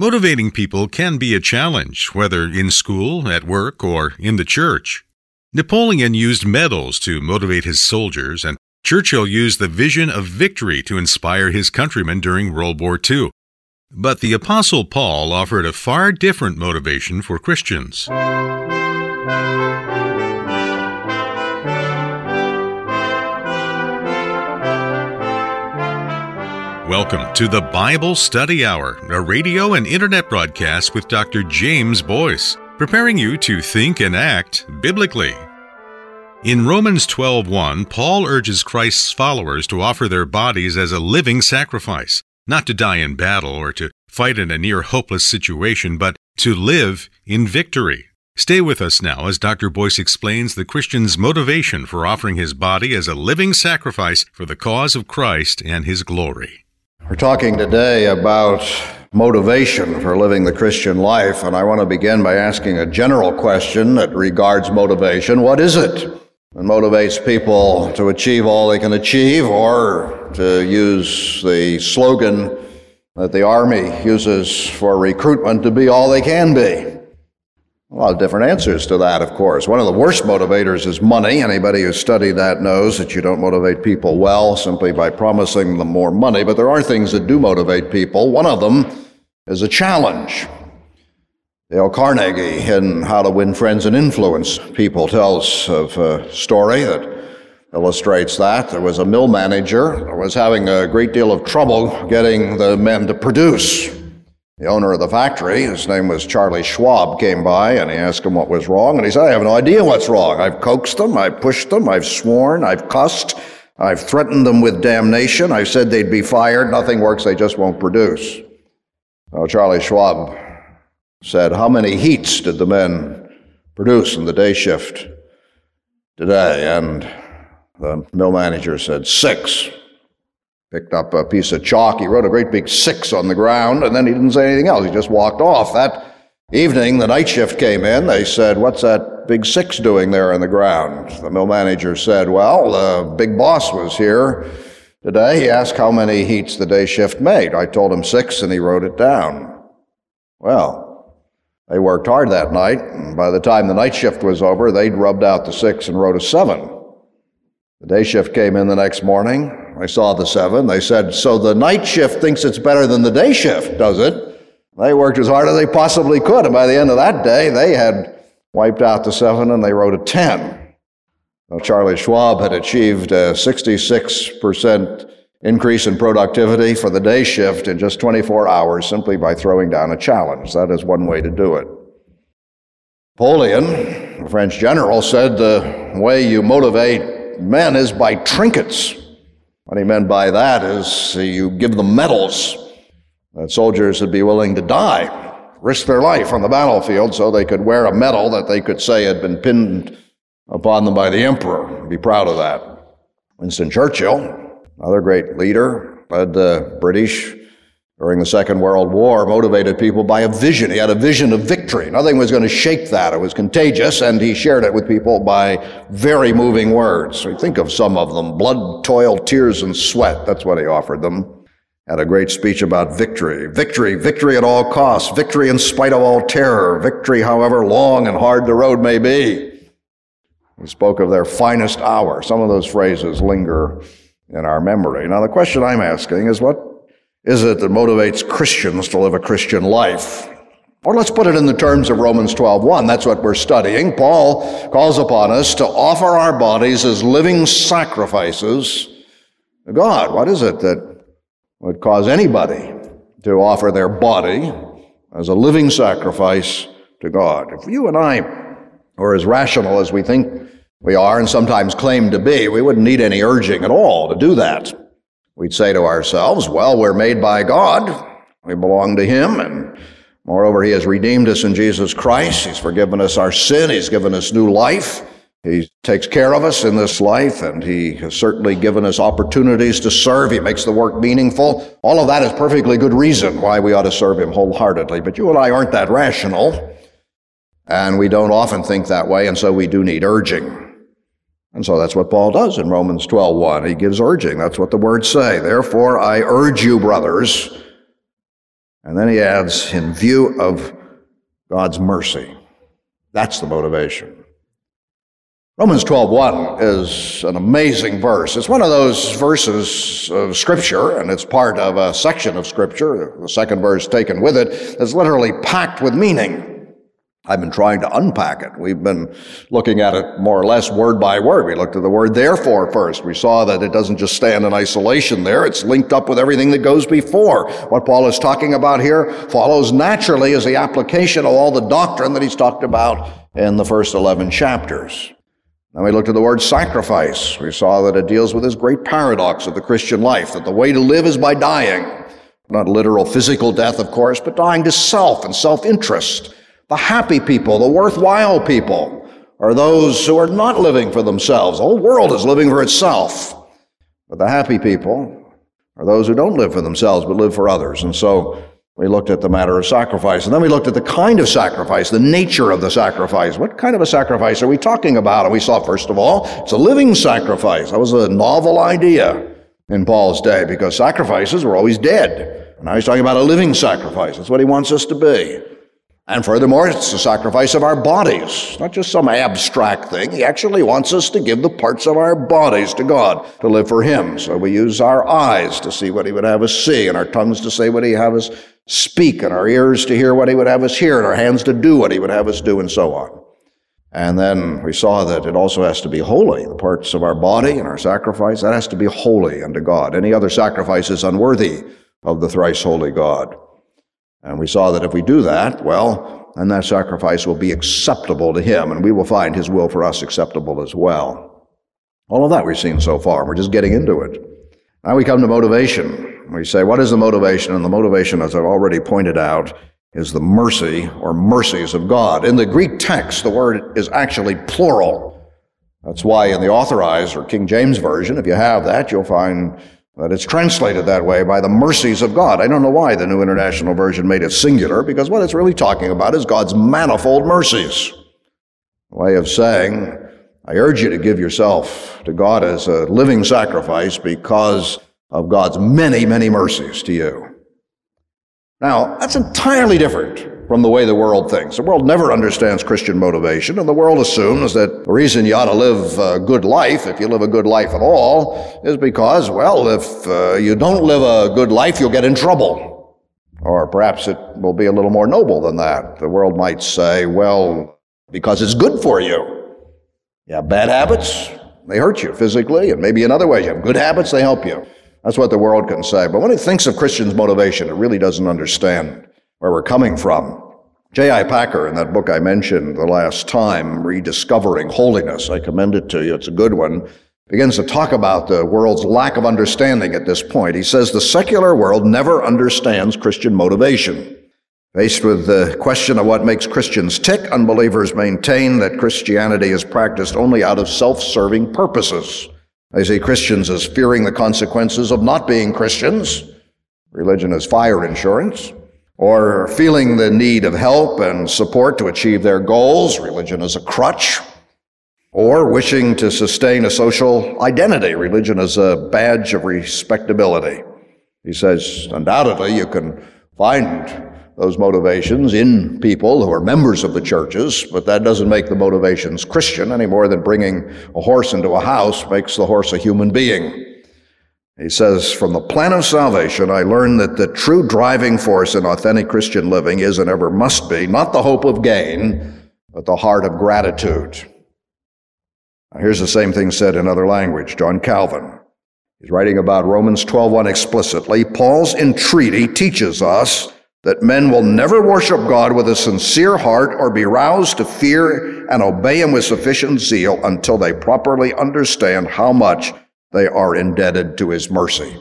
Motivating people can be a challenge, whether in school, at work, or in the church. Napoleon used medals to motivate his soldiers, and Churchill used the vision of victory to inspire his countrymen during World War II. But the Apostle Paul offered a far different motivation for Christians. Welcome to the Bible Study Hour, a radio and internet broadcast with Dr. James Boice, preparing you to think and act biblically. In Romans 12:1, Paul urges Christ's followers to offer their bodies as a living sacrifice, not to die in battle or to fight in a near hopeless situation, but to live in victory. Stay with us now as Dr. Boice explains the Christian's motivation for offering his body as a living sacrifice for the cause of Christ and his glory. We're talking today about motivation for living the Christian life, and I want to begin by asking a general question that regards motivation. What is it that motivates people to achieve all they can achieve, or to use the slogan that the Army uses for recruitment to be all they can be? A lot of different answers to that, of course. One of the worst motivators is money. Anybody who's studied that knows that you don't motivate people well simply by promising them more money, but there are things that do motivate people. One of them is a challenge. Dale Carnegie, in How to Win Friends and Influence People, tells of a story that illustrates that. There was a mill manager who was having a great deal of trouble getting the men to produce. The owner of the factory, his name was Charlie Schwab, came by and he asked him what was wrong. And he said, I have no idea what's wrong. I've coaxed them, I've pushed them, I've sworn, I've cussed, I've threatened them with damnation, I've said they'd be fired. Nothing works, they just won't produce. So Charlie Schwab said, How many heats did the men produce in the day shift today? And the mill manager said, Six picked up a piece of chalk. He wrote a great big six on the ground, and then he didn't say anything else. He just walked off. That evening, the night shift came in. They said, What's that big six doing there on the ground? The mill manager said, Well, the big boss was here today. He asked how many heats the day shift made. I told him six, and he wrote it down. Well, they worked hard that night, and by the time the night shift was over, they'd rubbed out the six and wrote a seven. The day shift came in the next morning. I saw the seven. They said, So the night shift thinks it's better than the day shift, does it? They worked as hard as they possibly could. And by the end of that day, they had wiped out the seven and they wrote a 10. Now, Charlie Schwab had achieved a 66% increase in productivity for the day shift in just 24 hours simply by throwing down a challenge. That is one way to do it. Napoleon, the French general, said the way you motivate men is by trinkets. What he meant by that is you give them medals that soldiers would be willing to die, risk their life on the battlefield so they could wear a medal that they could say had been pinned upon them by the emperor. Be proud of that. Winston Churchill, another great leader, led the British during the Second World War motivated people by a vision. He had a vision of victory. Nothing was going to shake that. It was contagious, and he shared it with people by very moving words. We think of some of them blood, toil, tears, and sweat. That's what he offered them. Had a great speech about victory. Victory, victory at all costs. Victory in spite of all terror. Victory, however long and hard the road may be. He spoke of their finest hour. Some of those phrases linger in our memory. Now, the question I'm asking is what is it that motivates Christians to live a Christian life? Or let's put it in the terms of Romans 12:1. That's what we're studying. Paul calls upon us to offer our bodies as living sacrifices to God. What is it that would cause anybody to offer their body as a living sacrifice to God? If you and I were as rational as we think we are and sometimes claim to be, we wouldn't need any urging at all to do that. We'd say to ourselves, well, we're made by God. We belong to Him. And moreover, He has redeemed us in Jesus Christ. He's forgiven us our sin. He's given us new life. He takes care of us in this life, and He has certainly given us opportunities to serve. He makes the work meaningful. All of that is perfectly good reason why we ought to serve Him wholeheartedly. But you and I aren't that rational, and we don't often think that way, and so we do need urging. And so that's what Paul does in Romans 12:1. He gives urging. That's what the words say. Therefore I urge you brothers And then he adds, in view of God's mercy. That's the motivation. Romans 12:1 is an amazing verse. It's one of those verses of scripture and it's part of a section of scripture, the second verse taken with it, that's literally packed with meaning. I've been trying to unpack it. We've been looking at it more or less word by word. We looked at the word therefore first. We saw that it doesn't just stand in isolation there. It's linked up with everything that goes before. What Paul is talking about here follows naturally as the application of all the doctrine that he's talked about in the first 11 chapters. Then we looked at the word sacrifice. We saw that it deals with this great paradox of the Christian life, that the way to live is by dying. Not literal physical death, of course, but dying to self and self-interest. The happy people, the worthwhile people, are those who are not living for themselves. The whole world is living for itself. But the happy people are those who don't live for themselves, but live for others. And so we looked at the matter of sacrifice. And then we looked at the kind of sacrifice, the nature of the sacrifice. What kind of a sacrifice are we talking about? And we saw, first of all, it's a living sacrifice. That was a novel idea in Paul's day because sacrifices were always dead. And now he's talking about a living sacrifice. That's what he wants us to be. And furthermore, it's the sacrifice of our bodies, not just some abstract thing. He actually wants us to give the parts of our bodies to God to live for Him. So we use our eyes to see what He would have us see, and our tongues to say what He have us speak, and our ears to hear what He would have us hear, and our hands to do what He would have us do, and so on. And then we saw that it also has to be holy. The parts of our body and our sacrifice, that has to be holy unto God. Any other sacrifice is unworthy of the thrice holy God. And we saw that if we do that, well, then that sacrifice will be acceptable to Him, and we will find His will for us acceptable as well. All of that we've seen so far. We're just getting into it. Now we come to motivation. We say, what is the motivation? And the motivation, as I've already pointed out, is the mercy or mercies of God. In the Greek text, the word is actually plural. That's why in the authorized or King James Version, if you have that, you'll find that it's translated that way by the mercies of God. I don't know why the New International Version made it singular, because what it's really talking about is God's manifold mercies. A way of saying, I urge you to give yourself to God as a living sacrifice because of God's many, many mercies to you. Now, that's entirely different from the way the world thinks. The world never understands Christian motivation, and the world assumes that the reason you ought to live a good life, if you live a good life at all, is because, well, if uh, you don't live a good life, you'll get in trouble. Or perhaps it will be a little more noble than that. The world might say, well, because it's good for you. You have bad habits, they hurt you physically, and maybe in other ways. You have good habits, they help you. That's what the world can say. But when it thinks of Christians' motivation, it really doesn't understand where we're coming from. J.I. Packer, in that book I mentioned the last time, Rediscovering Holiness, I commend it to you, it's a good one, begins to talk about the world's lack of understanding at this point. He says the secular world never understands Christian motivation. Faced with the question of what makes Christians tick, unbelievers maintain that Christianity is practiced only out of self serving purposes. They see Christians as fearing the consequences of not being Christians. Religion is fire insurance or feeling the need of help and support to achieve their goals, religion as a crutch, or wishing to sustain a social identity, religion as a badge of respectability. He says, undoubtedly, you can find those motivations in people who are members of the churches, but that doesn't make the motivations Christian any more than bringing a horse into a house makes the horse a human being. He says, From the plan of salvation, I learned that the true driving force in authentic Christian living is and ever must be not the hope of gain, but the heart of gratitude. Now, here's the same thing said in other language. John Calvin. He's writing about Romans 12:1 explicitly. Paul's entreaty teaches us that men will never worship God with a sincere heart or be roused to fear and obey him with sufficient zeal until they properly understand how much they are indebted to his mercy.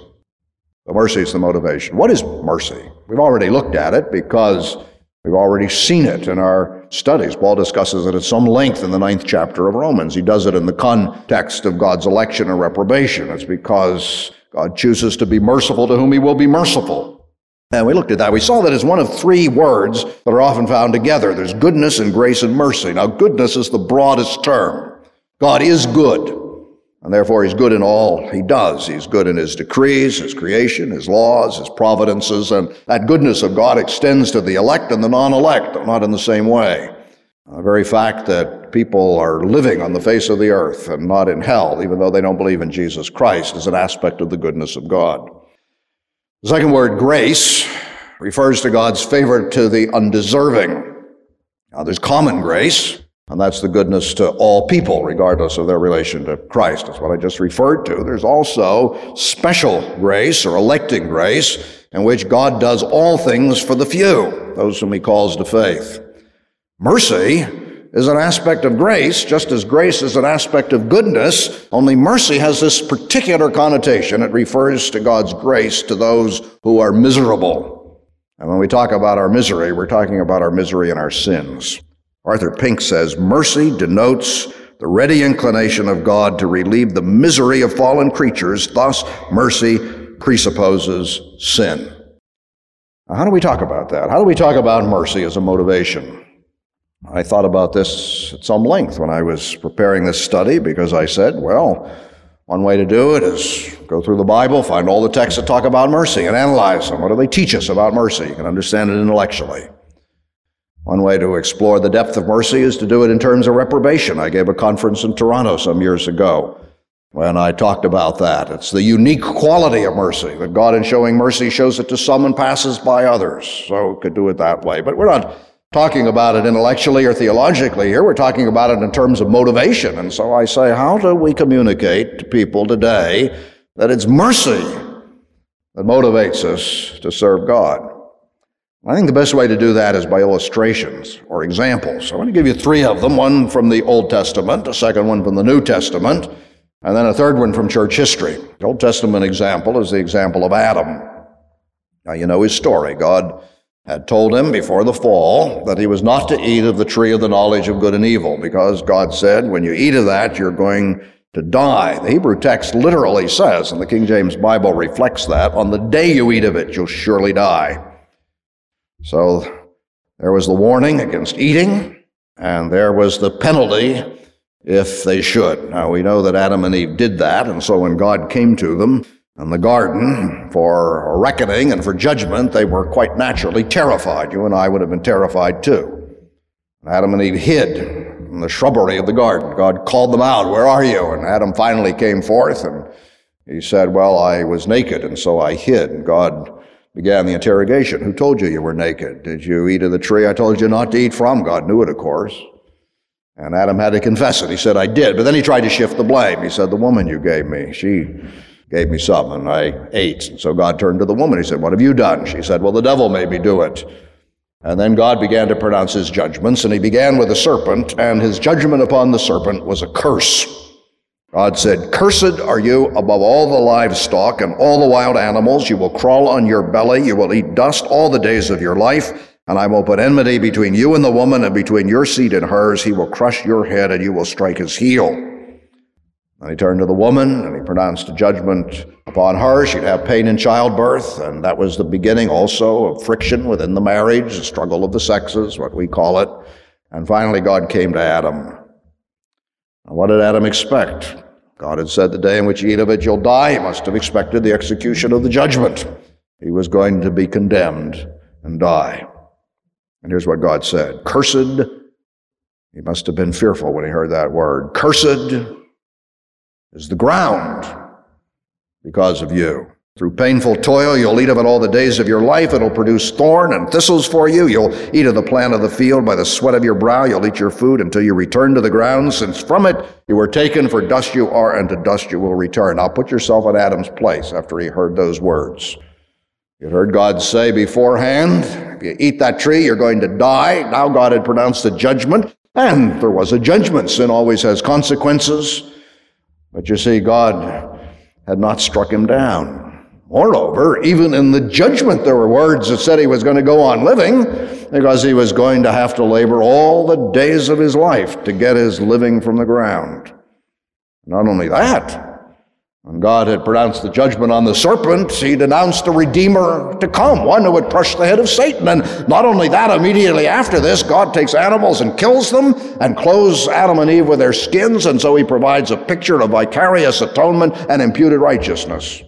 The mercy is the motivation. What is mercy? We've already looked at it because we've already seen it in our studies. Paul discusses it at some length in the ninth chapter of Romans. He does it in the context of God's election and reprobation. It's because God chooses to be merciful to whom he will be merciful. And we looked at that. We saw that as one of three words that are often found together. There's goodness and grace and mercy. Now, goodness is the broadest term. God is good. And therefore, he's good in all he does. He's good in his decrees, his creation, his laws, his providences, and that goodness of God extends to the elect and the non elect, not in the same way. The very fact that people are living on the face of the earth and not in hell, even though they don't believe in Jesus Christ, is an aspect of the goodness of God. The second word, grace, refers to God's favor to the undeserving. Now, there's common grace, and that's the goodness to all people, regardless of their relation to Christ. That's what I just referred to. There's also special grace or electing grace in which God does all things for the few, those whom he calls to faith. Mercy is an aspect of grace, just as grace is an aspect of goodness, only mercy has this particular connotation. It refers to God's grace to those who are miserable. And when we talk about our misery, we're talking about our misery and our sins. Arthur Pink says mercy denotes the ready inclination of God to relieve the misery of fallen creatures. Thus, mercy presupposes sin. Now, how do we talk about that? How do we talk about mercy as a motivation? I thought about this at some length when I was preparing this study because I said, well, one way to do it is go through the Bible, find all the texts that talk about mercy, and analyze them. What do they teach us about mercy? You can understand it intellectually. One way to explore the depth of mercy is to do it in terms of reprobation. I gave a conference in Toronto some years ago when I talked about that. It's the unique quality of mercy that God, in showing mercy, shows it to some and passes by others. So we could do it that way. But we're not talking about it intellectually or theologically here. We're talking about it in terms of motivation. And so I say, how do we communicate to people today that it's mercy that motivates us to serve God? I think the best way to do that is by illustrations or examples. I want to give you three of them one from the Old Testament, a second one from the New Testament, and then a third one from church history. The Old Testament example is the example of Adam. Now, you know his story. God had told him before the fall that he was not to eat of the tree of the knowledge of good and evil, because God said, when you eat of that, you're going to die. The Hebrew text literally says, and the King James Bible reflects that, on the day you eat of it, you'll surely die. So there was the warning against eating, and there was the penalty if they should. Now we know that Adam and Eve did that, and so when God came to them in the garden for reckoning and for judgment, they were quite naturally terrified. You and I would have been terrified too. Adam and Eve hid in the shrubbery of the garden. God called them out, Where are you? And Adam finally came forth and he said, Well, I was naked, and so I hid. And God began the interrogation. Who told you you were naked? Did you eat of the tree I told you not to eat from? God knew it, of course. And Adam had to confess it. He said, I did. But then he tried to shift the blame. He said, The woman you gave me, she gave me some and I ate. And so God turned to the woman. He said, What have you done? She said, Well, the devil made me do it. And then God began to pronounce his judgments, and he began with the serpent, and his judgment upon the serpent was a curse. God said, Cursed are you above all the livestock and all the wild animals. You will crawl on your belly. You will eat dust all the days of your life. And I will put enmity between you and the woman and between your seed and hers. He will crush your head and you will strike his heel. And he turned to the woman and he pronounced a judgment upon her. She'd have pain in childbirth. And that was the beginning also of friction within the marriage, the struggle of the sexes, what we call it. And finally, God came to Adam now, what did Adam expect? God had said, The day in which you eat of it, you'll die. He must have expected the execution of the judgment. He was going to be condemned and die. And here's what God said Cursed, he must have been fearful when he heard that word. Cursed is the ground because of you. Through painful toil, you'll eat of it all the days of your life. It'll produce thorn and thistles for you. You'll eat of the plant of the field by the sweat of your brow. You'll eat your food until you return to the ground, since from it you were taken, for dust you are, and to dust you will return. Now put yourself in Adam's place after he heard those words. You heard God say beforehand, if you eat that tree, you're going to die. Now God had pronounced a judgment, and there was a judgment. Sin always has consequences. But you see, God had not struck him down. Moreover, even in the judgment, there were words that said he was going to go on living because he was going to have to labor all the days of his life to get his living from the ground. Not only that, When God had pronounced the judgment on the serpent, he denounced a redeemer to come, one who would crush the head of Satan. And not only that, immediately after this, God takes animals and kills them and clothes Adam and Eve with their skins, and so he provides a picture of vicarious atonement and imputed righteousness.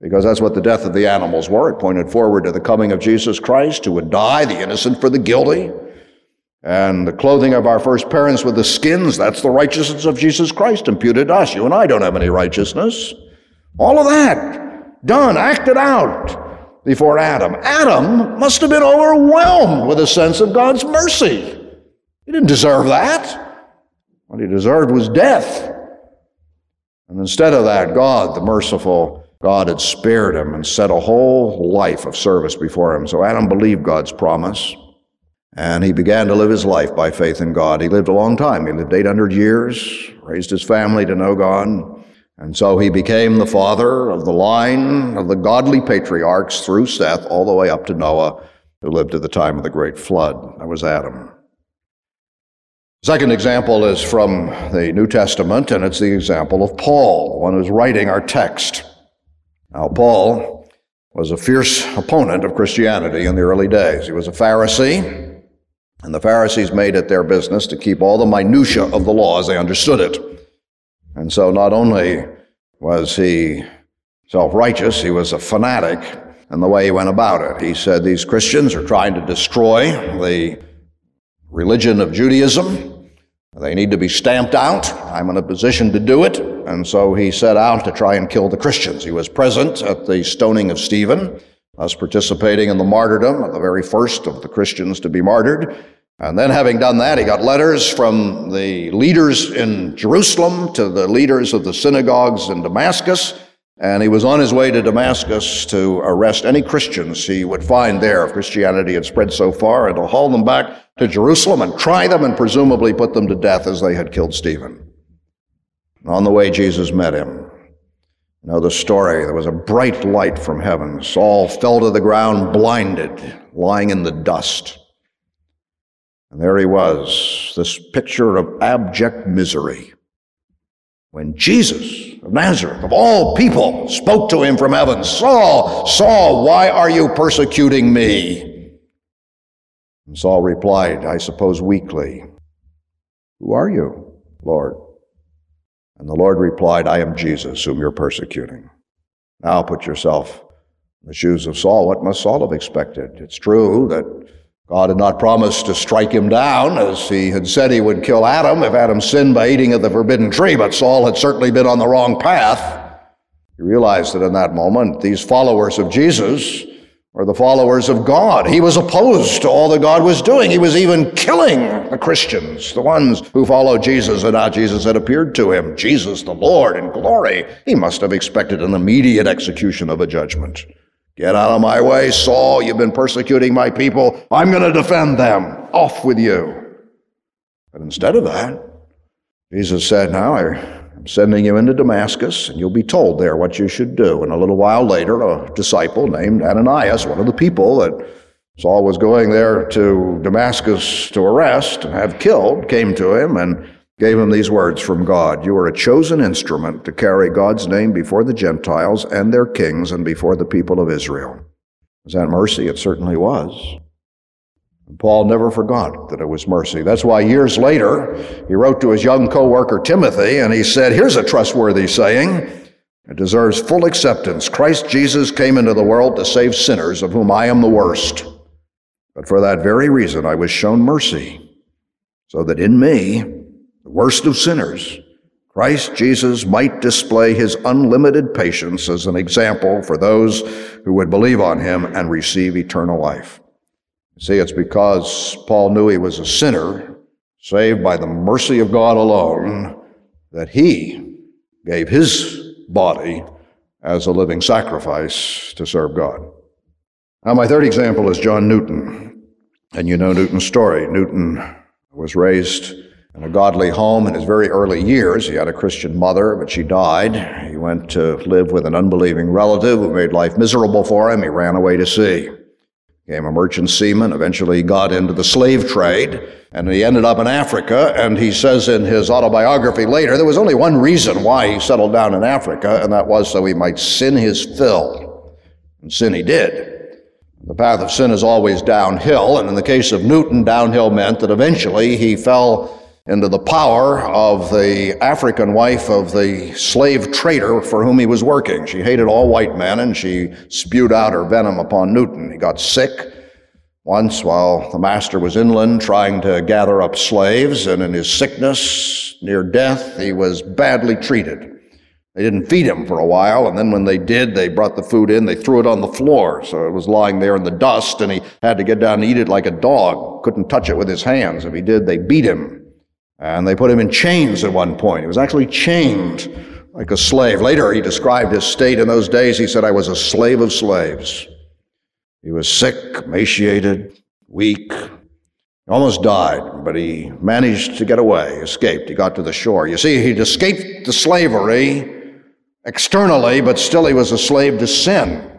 Because that's what the death of the animals were. It pointed forward to the coming of Jesus Christ, who would die, the innocent for the guilty. And the clothing of our first parents with the skins, that's the righteousness of Jesus Christ imputed to us. You and I don't have any righteousness. All of that done, acted out before Adam. Adam must have been overwhelmed with a sense of God's mercy. He didn't deserve that. What he deserved was death. And instead of that, God, the merciful God, had spared him and set a whole life of service before him. So Adam believed God's promise. And he began to live his life by faith in God. He lived a long time. He lived 800 years, raised his family to know God. And so he became the father of the line of the godly patriarchs through Seth all the way up to Noah, who lived at the time of the great flood. That was Adam. Second example is from the New Testament, and it's the example of Paul, one who's writing our text. Now, Paul was a fierce opponent of Christianity in the early days. He was a Pharisee. And the Pharisees made it their business to keep all the minutiae of the law as they understood it. And so not only was he self righteous, he was a fanatic in the way he went about it. He said these Christians are trying to destroy the religion of Judaism. They need to be stamped out. I'm in a position to do it. And so he set out to try and kill the Christians. He was present at the stoning of Stephen us participating in the martyrdom of the very first of the Christians to be martyred. And then, having done that, he got letters from the leaders in Jerusalem to the leaders of the synagogues in Damascus. And he was on his way to Damascus to arrest any Christians he would find there if Christianity had spread so far and to haul them back to Jerusalem and try them and presumably put them to death as they had killed Stephen. On the way, Jesus met him you know the story. There was a bright light from heaven. Saul fell to the ground blinded, lying in the dust. And there he was, this picture of abject misery. When Jesus of Nazareth, of all people, spoke to him from heaven, Saul, Saul, why are you persecuting me? And Saul replied, I suppose weakly, Who are you, Lord? And the Lord replied, I am Jesus, whom you're persecuting. Now put yourself in the shoes of Saul. What must Saul have expected? It's true that God had not promised to strike him down, as he had said he would kill Adam if Adam sinned by eating of the forbidden tree, but Saul had certainly been on the wrong path. He realized that in that moment, these followers of Jesus were the followers of God. He was opposed to all that God was doing. He was even killing the Christians, the ones who followed Jesus and how Jesus had appeared to him. Jesus, the Lord in glory. He must have expected an immediate execution of a judgment. Get out of my way, Saul. You've been persecuting my people. I'm going to defend them. Off with you. But instead of that, Jesus said, Now I'm sending you into Damascus, and you'll be told there what you should do. And a little while later, a disciple named Ananias, one of the people that Saul was going there to Damascus to arrest and have killed, came to him and gave him these words from God You are a chosen instrument to carry God's name before the Gentiles and their kings and before the people of Israel. Was that mercy? It certainly was. Paul never forgot that it was mercy. That's why years later, he wrote to his young co worker Timothy and he said, Here's a trustworthy saying. It deserves full acceptance. Christ Jesus came into the world to save sinners, of whom I am the worst. But for that very reason, I was shown mercy, so that in me, the worst of sinners, Christ Jesus might display his unlimited patience as an example for those who would believe on him and receive eternal life. See, it's because Paul knew he was a sinner, saved by the mercy of God alone, that he gave his body as a living sacrifice to serve God. Now, my third example is John Newton. And you know Newton's story. Newton was raised in a godly home in his very early years. He had a Christian mother, but she died. He went to live with an unbelieving relative who made life miserable for him. He ran away to sea became a merchant seaman, eventually got into the slave trade, and he ended up in Africa. And he says in his autobiography later, there was only one reason why he settled down in Africa, and that was so he might sin his fill. And sin he did. The path of sin is always downhill, and in the case of Newton, downhill meant that eventually he fell into the power of the African wife of the slave trader for whom he was working. She hated all white men and she spewed out her venom upon Newton. He got sick once while the master was inland trying to gather up slaves, and in his sickness, near death, he was badly treated. They didn't feed him for a while, and then when they did, they brought the food in, they threw it on the floor, so it was lying there in the dust, and he had to get down and eat it like a dog. Couldn't touch it with his hands. If he did, they beat him. And they put him in chains at one point. He was actually chained like a slave. Later, he described his state in those days. He said, I was a slave of slaves. He was sick, emaciated, weak, He almost died, but he managed to get away, escaped. He got to the shore. You see, he'd escaped the slavery externally, but still he was a slave to sin.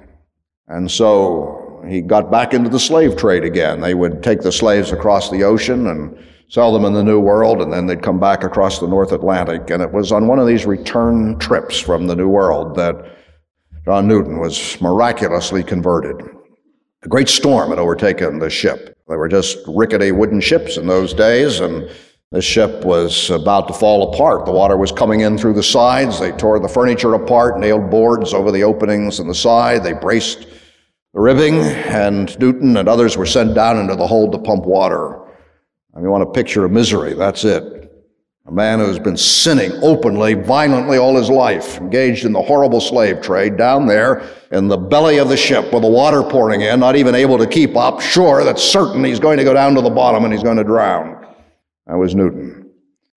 And so he got back into the slave trade again. They would take the slaves across the ocean and sell them in the New World, and then they'd come back across the North Atlantic. And it was on one of these return trips from the New World that John Newton was miraculously converted. A great storm had overtaken the ship. They were just rickety wooden ships in those days, and the ship was about to fall apart. The water was coming in through the sides. They tore the furniture apart, nailed boards over the openings in the side. They braced the ribbing, and Newton and others were sent down into the hold to pump water. I mean, want a picture of misery, that's it. A man who's been sinning openly, violently all his life, engaged in the horrible slave trade down there in the belly of the ship with the water pouring in, not even able to keep up, sure that's certain he's going to go down to the bottom and he's going to drown. That was Newton.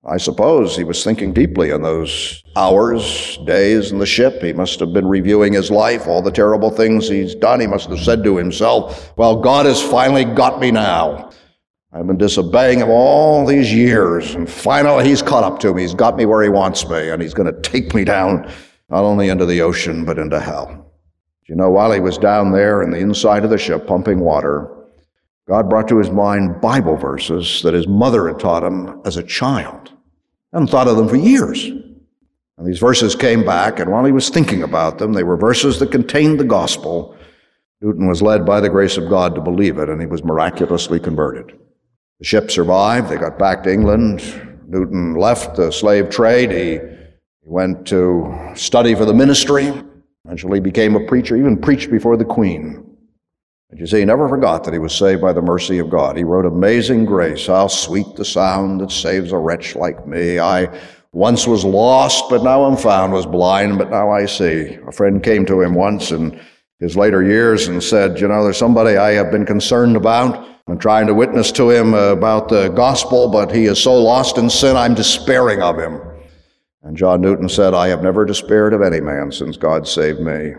I suppose he was thinking deeply in those hours, days in the ship. He must have been reviewing his life, all the terrible things he's done. He must have said to himself, Well, God has finally got me now. I've been disobeying him all these years, and finally he's caught up to me. He's got me where he wants me, and he's going to take me down not only into the ocean, but into hell. You know, while he was down there in the inside of the ship pumping water, God brought to his mind Bible verses that his mother had taught him as a child. Hadn't thought of them for years. And these verses came back, and while he was thinking about them, they were verses that contained the gospel. Newton was led by the grace of God to believe it, and he was miraculously converted. The ship survived. They got back to England. Newton left the slave trade. He, went to study for the ministry. Eventually became a preacher, even preached before the Queen. And you see, he never forgot that he was saved by the mercy of God. He wrote Amazing Grace. How sweet the sound that saves a wretch like me. I once was lost, but now I'm found, was blind, but now I see. A friend came to him once in his later years and said, You know, there's somebody I have been concerned about. I'm trying to witness to him about the gospel, but he is so lost in sin, I'm despairing of him. And John Newton said, I have never despaired of any man since God saved me.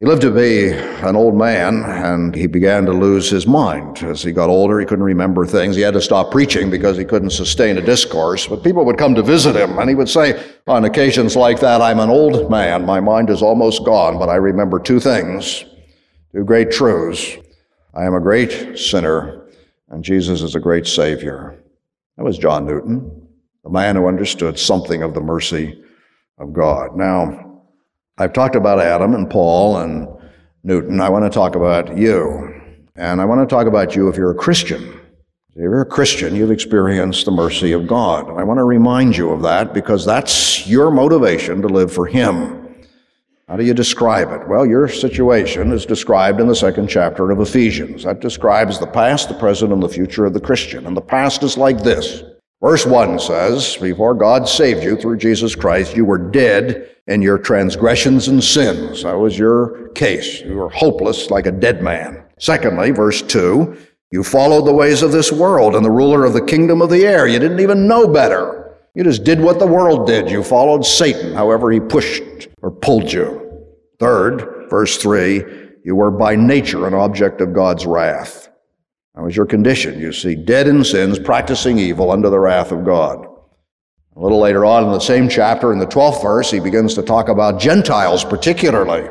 He lived to be an old man, and he began to lose his mind. As he got older, he couldn't remember things. He had to stop preaching because he couldn't sustain a discourse. But people would come to visit him, and he would say on occasions like that, I'm an old man. My mind is almost gone, but I remember two things, two great truths. I am a great sinner, and Jesus is a great Savior. That was John Newton, the man who understood something of the mercy of God. Now, I've talked about Adam and Paul and Newton. I want to talk about you. And I want to talk about you if you're a Christian. If you're a Christian, you've experienced the mercy of God. And I want to remind you of that because that's your motivation to live for Him. How do you describe it? Well, your situation is described in the second chapter of Ephesians. That describes the past, the present, and the future of the Christian. And the past is like this Verse 1 says, Before God saved you through Jesus Christ, you were dead in your transgressions and sins. That was your case. You were hopeless like a dead man. Secondly, verse 2, you followed the ways of this world and the ruler of the kingdom of the air. You didn't even know better. You just did what the world did. You followed Satan, however he pushed or pulled you. Third, verse 3, you were by nature an object of God's wrath. That was your condition, you see, dead in sins, practicing evil under the wrath of God. A little later on in the same chapter, in the 12th verse, he begins to talk about Gentiles particularly.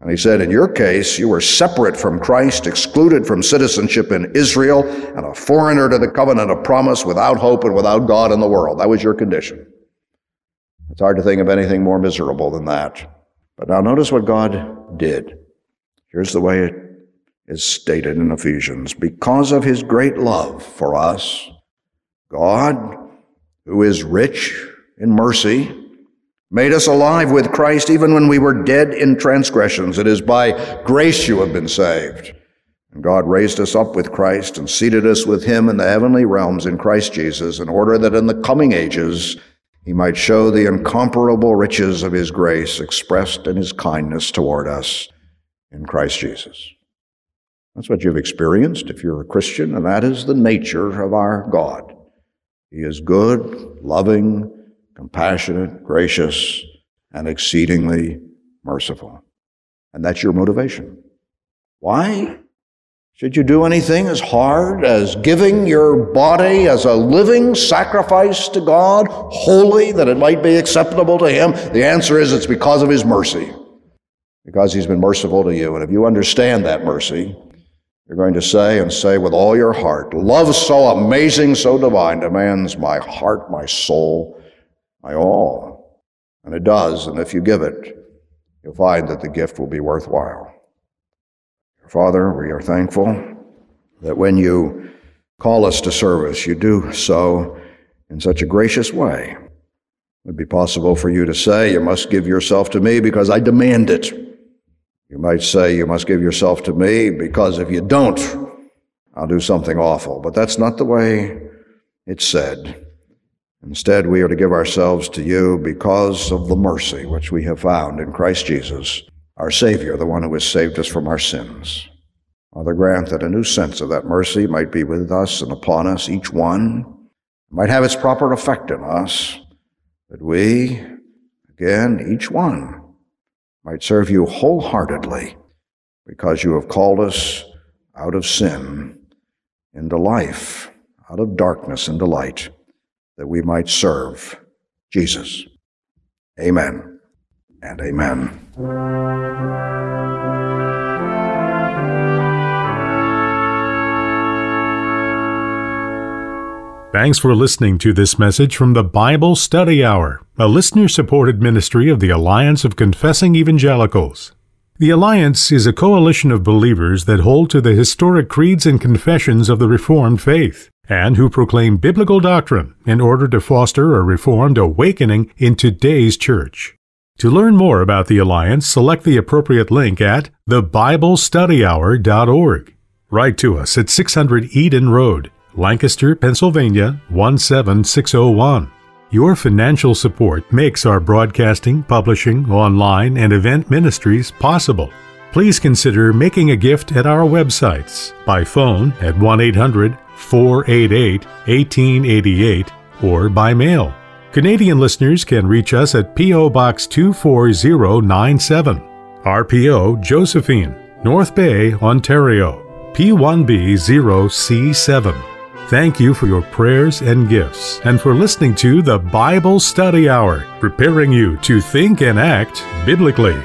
And he said, In your case, you were separate from Christ, excluded from citizenship in Israel, and a foreigner to the covenant of promise, without hope and without God in the world. That was your condition. It's hard to think of anything more miserable than that. But now notice what God did. Here's the way it is stated in Ephesians. Because of his great love for us, God, who is rich in mercy, made us alive with Christ even when we were dead in transgressions. It is by grace you have been saved. And God raised us up with Christ and seated us with him in the heavenly realms in Christ Jesus in order that in the coming ages he might show the incomparable riches of his grace expressed in his kindness toward us in Christ Jesus. That's what you've experienced if you're a Christian, and that is the nature of our God. He is good, loving, compassionate, gracious, and exceedingly merciful. And that's your motivation. Why should you do anything as hard as giving your body as a living sacrifice to God, holy, that it might be acceptable to Him? The answer is it's because of His mercy, because He's been merciful to you. And if you understand that mercy, you're going to say and say with all your heart, Love so amazing, so divine demands my heart, my soul, my all. And it does, and if you give it, you'll find that the gift will be worthwhile. Father, we are thankful that when you call us to service, you do so in such a gracious way. It would be possible for you to say, You must give yourself to me because I demand it. You might say, You must give yourself to me because if you don't, I'll do something awful. But that's not the way it's said. Instead, we are to give ourselves to you because of the mercy which we have found in Christ Jesus, our Savior, the one who has saved us from our sins. Father, grant that a new sense of that mercy might be with us and upon us, each one, might have its proper effect in us, that we, again, each one, might serve you wholeheartedly because you have called us out of sin into life, out of darkness into light that we might serve Jesus. Amen and amen. Thanks for listening to this message from the Bible Study Hour, a listener supported ministry of the Alliance of Confessing Evangelicals. The Alliance is a coalition of believers that hold to the historic creeds and confessions of the Reformed faith and who proclaim biblical doctrine in order to foster a Reformed awakening in today's church. To learn more about the Alliance, select the appropriate link at thebiblestudyhour.org. Write to us at 600 Eden Road, Lancaster, Pennsylvania 17601. Your financial support makes our broadcasting, publishing, online, and event ministries possible. Please consider making a gift at our websites by phone at 1 800 488 1888 or by mail. Canadian listeners can reach us at P.O. Box 24097, RPO Josephine, North Bay, Ontario, P1B0C7. Thank you for your prayers and gifts, and for listening to the Bible Study Hour, preparing you to think and act biblically.